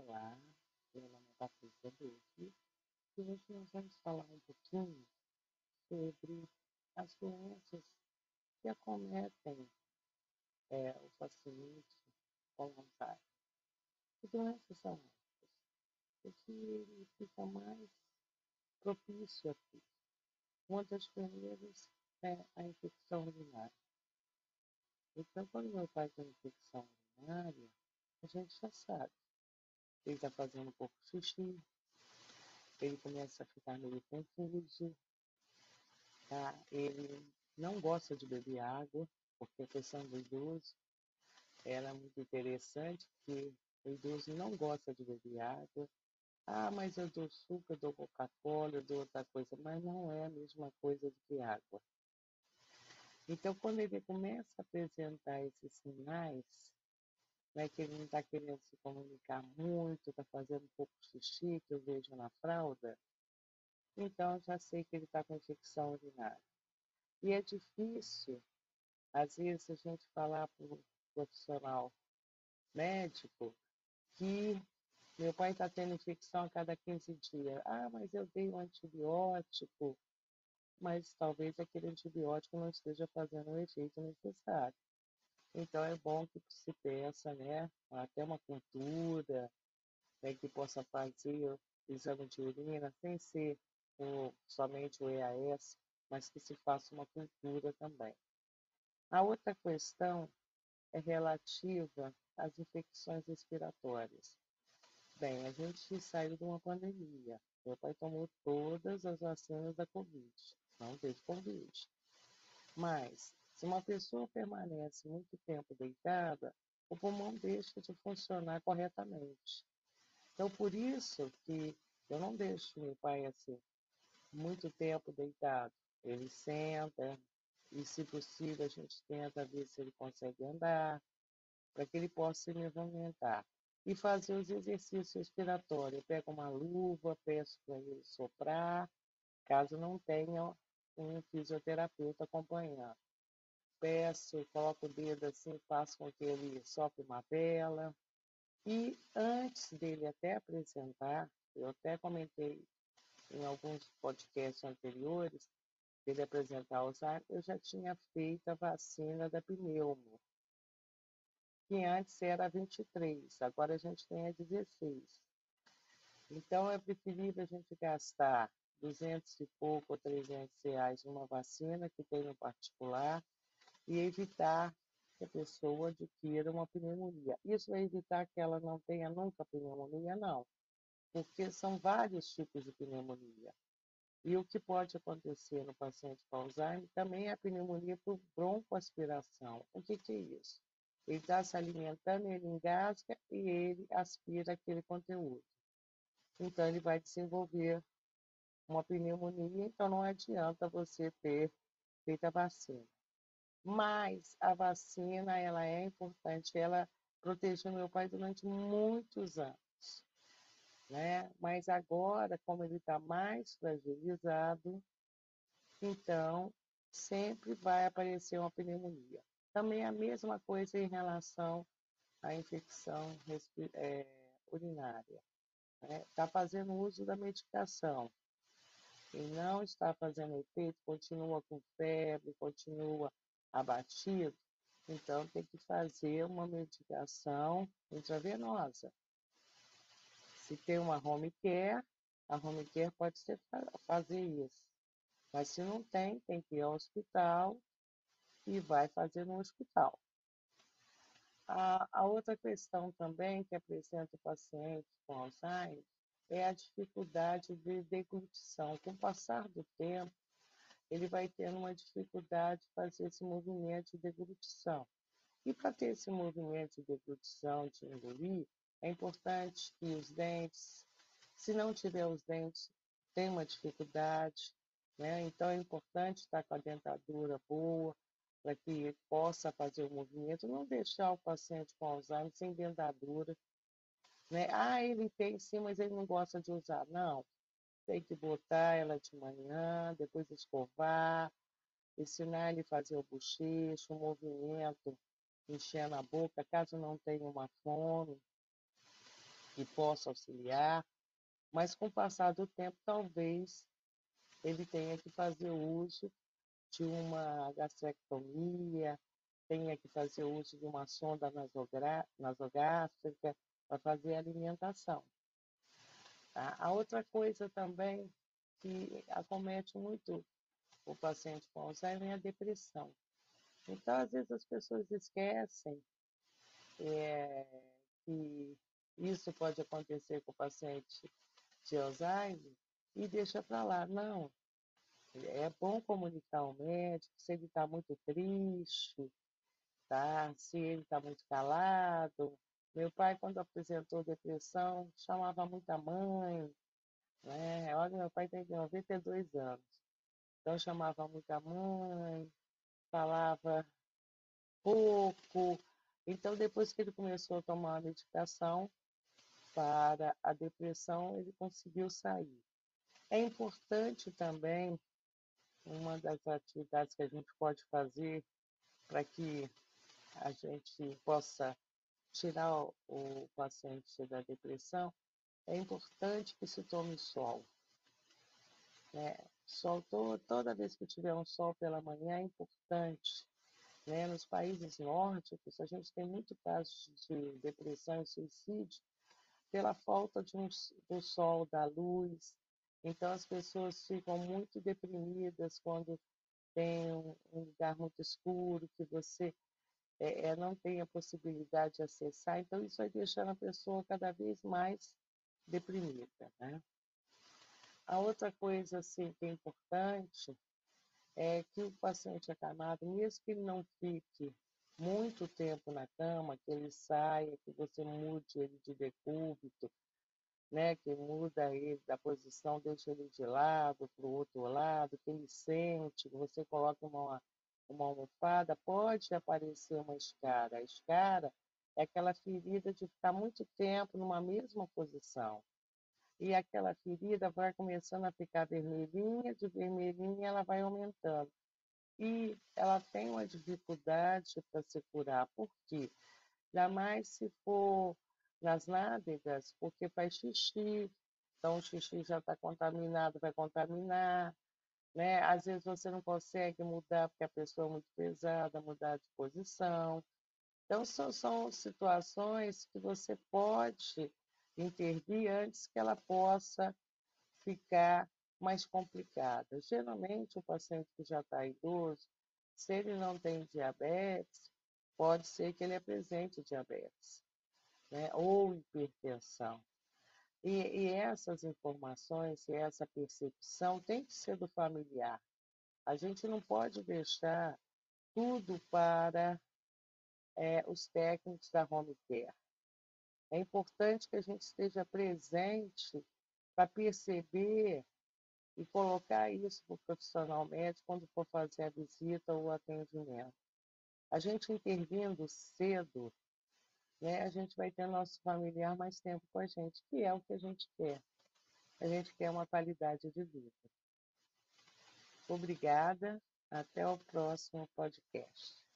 Olá, meu nome é Patrícia Duque e hoje nós vamos falar um pouquinho sobre as doenças que acometem é, o paciente com Alzheimer. Que doenças são essas? O que ele fica mais propício aqui? Uma das primeiras é a infecção urinária. Então, quando meu pai tem infecção urinária, a gente já sabe ele está fazendo um pouco xixi, ele começa a ficar meio confuso, tá? ele não gosta de beber água, porque a questão do idoso era muito interessante, porque o idoso não gosta de beber água. Ah, mas eu dou suco, eu dou Coca-Cola, eu dou outra coisa, mas não é a mesma coisa do que água. Então, quando ele começa a apresentar esses sinais, né, que ele não está querendo se comunicar muito, está fazendo um pouco xixi, que eu vejo na fralda, então já sei que ele está com infecção urinária. E é difícil, às vezes, a gente falar para o profissional médico que meu pai está tendo infecção a cada 15 dias. Ah, mas eu dei um antibiótico, mas talvez aquele antibiótico não esteja fazendo o efeito necessário. Então é bom que se peça, né, até uma cultura, né, que possa fazer exame de urina sem ser o, somente o EAS, mas que se faça uma cultura também. A outra questão é relativa às infecções respiratórias. Bem, a gente saiu de uma pandemia. Meu pai tomou todas as vacinas da Covid, não teve Covid. Mas se uma pessoa permanece muito tempo deitada, o pulmão deixa de funcionar corretamente. Então, por isso que eu não deixo meu pai assim muito tempo deitado. Ele senta e, se possível, a gente tenta ver se ele consegue andar, para que ele possa se movimentar. E fazer os exercícios respiratórios. Eu pego uma luva, peço para ele soprar, caso não tenha um fisioterapeuta acompanhando peço, coloco o dedo assim, faço com que ele sopre uma vela. E antes dele até apresentar, eu até comentei em alguns podcasts anteriores, dele apresentar Alzheimer, eu já tinha feito a vacina da pneumo, que antes era 23, agora a gente tem a 16. Então é preferível a gente gastar 200 e pouco ou 300 reais numa vacina que tem no particular, e evitar que a pessoa adquira uma pneumonia. Isso vai evitar que ela não tenha nunca pneumonia? Não, porque são vários tipos de pneumonia. E o que pode acontecer no paciente com Alzheimer também é a pneumonia por broncoaspiração. O que, que é isso? Ele está se alimentando, ele engasga e ele aspira aquele conteúdo. Então, ele vai desenvolver uma pneumonia, então não adianta você ter feito a vacina. Mas a vacina, ela é importante, ela protegeu meu pai durante muitos anos, né? Mas agora, como ele está mais fragilizado, então sempre vai aparecer uma pneumonia. Também a mesma coisa em relação à infecção é, urinária. Está né? Tá fazendo uso da medicação e não está fazendo efeito, continua com febre, continua abatido, então tem que fazer uma medicação intravenosa. Se tem uma home care, a home care pode ser fazer isso. Mas se não tem, tem que ir ao hospital e vai fazer no hospital. A, a outra questão também que apresenta o paciente com Alzheimer é a dificuldade de deglutição. Com o passar do tempo, ele vai tendo uma dificuldade de fazer esse movimento de deglutição. E para ter esse movimento de deglutição, de engolir, é importante que os dentes, se não tiver os dentes, tem uma dificuldade, né? Então é importante estar com a dentadura boa, para que possa fazer o movimento, não deixar o paciente com Alzheimer sem dentadura, né? Ah, ele tem sim, mas ele não gosta de usar. Não, tem que botar ela de manhã, depois escovar, ensinar ele a fazer o bochecho, o movimento, enchendo a boca, caso não tenha uma fome. que possa auxiliar, mas com o passar do tempo, talvez ele tenha que fazer uso de uma gastrectomia, tenha que fazer uso de uma sonda nasogástrica para fazer a alimentação. Tá? A outra coisa também que acomete muito o paciente com Alzheimer é a depressão. Então, às vezes, as pessoas esquecem é, que isso pode acontecer com o paciente de Alzheimer e deixa para lá. Não, é bom comunicar ao médico se ele está muito triste, tá? se ele está muito calado. Meu pai, quando apresentou depressão, chamava muita mãe. Né? Olha, meu pai tem 92 anos. Então, chamava muita mãe, falava pouco. Então, depois que ele começou a tomar a medicação para a depressão, ele conseguiu sair. É importante também, uma das atividades que a gente pode fazer para que a gente possa tirar o paciente da depressão, é importante que se tome sol. Né? Sol toda vez que tiver um sol pela manhã é importante. Né? Nos países nórdicos, a gente tem muito casos de depressão e suicídio pela falta de um, do sol, da luz. Então, as pessoas ficam muito deprimidas quando tem um, um lugar muito escuro, que você é, é, não tem a possibilidade de acessar. Então, isso vai deixando a pessoa cada vez mais deprimida. Né? A outra coisa assim, que é importante é que o paciente acamado, mesmo que ele não fique muito tempo na cama, que ele saia, que você mude ele de decúbito, né, que muda ele da posição, deixa ele de lado para o outro lado, que ele sente, que você coloca uma, uma almofada, pode aparecer uma escara. A escara é aquela ferida de ficar muito tempo numa mesma posição e aquela ferida vai começando a ficar vermelhinha, de vermelhinha ela vai aumentando. E ela tem uma dificuldade para se curar. Por quê? Jamais se for nas nádegas, porque faz xixi, então o xixi já está contaminado, vai contaminar. Né? Às vezes você não consegue mudar porque a pessoa é muito pesada, mudar de posição. Então, são, são situações que você pode intervir antes que ela possa ficar mais complicada. Geralmente, o paciente que já está idoso, se ele não tem diabetes, pode ser que ele apresente diabetes, né? ou hipertensão. E, e essas informações e essa percepção tem que ser do familiar. A gente não pode deixar tudo para é, os técnicos da home care. É importante que a gente esteja presente para perceber e colocar isso para o profissional médico quando for fazer a visita ou o atendimento. A gente intervindo cedo, né, a gente vai ter nosso familiar mais tempo com a gente, que é o que a gente quer. A gente quer uma qualidade de vida. Obrigada, até o próximo podcast.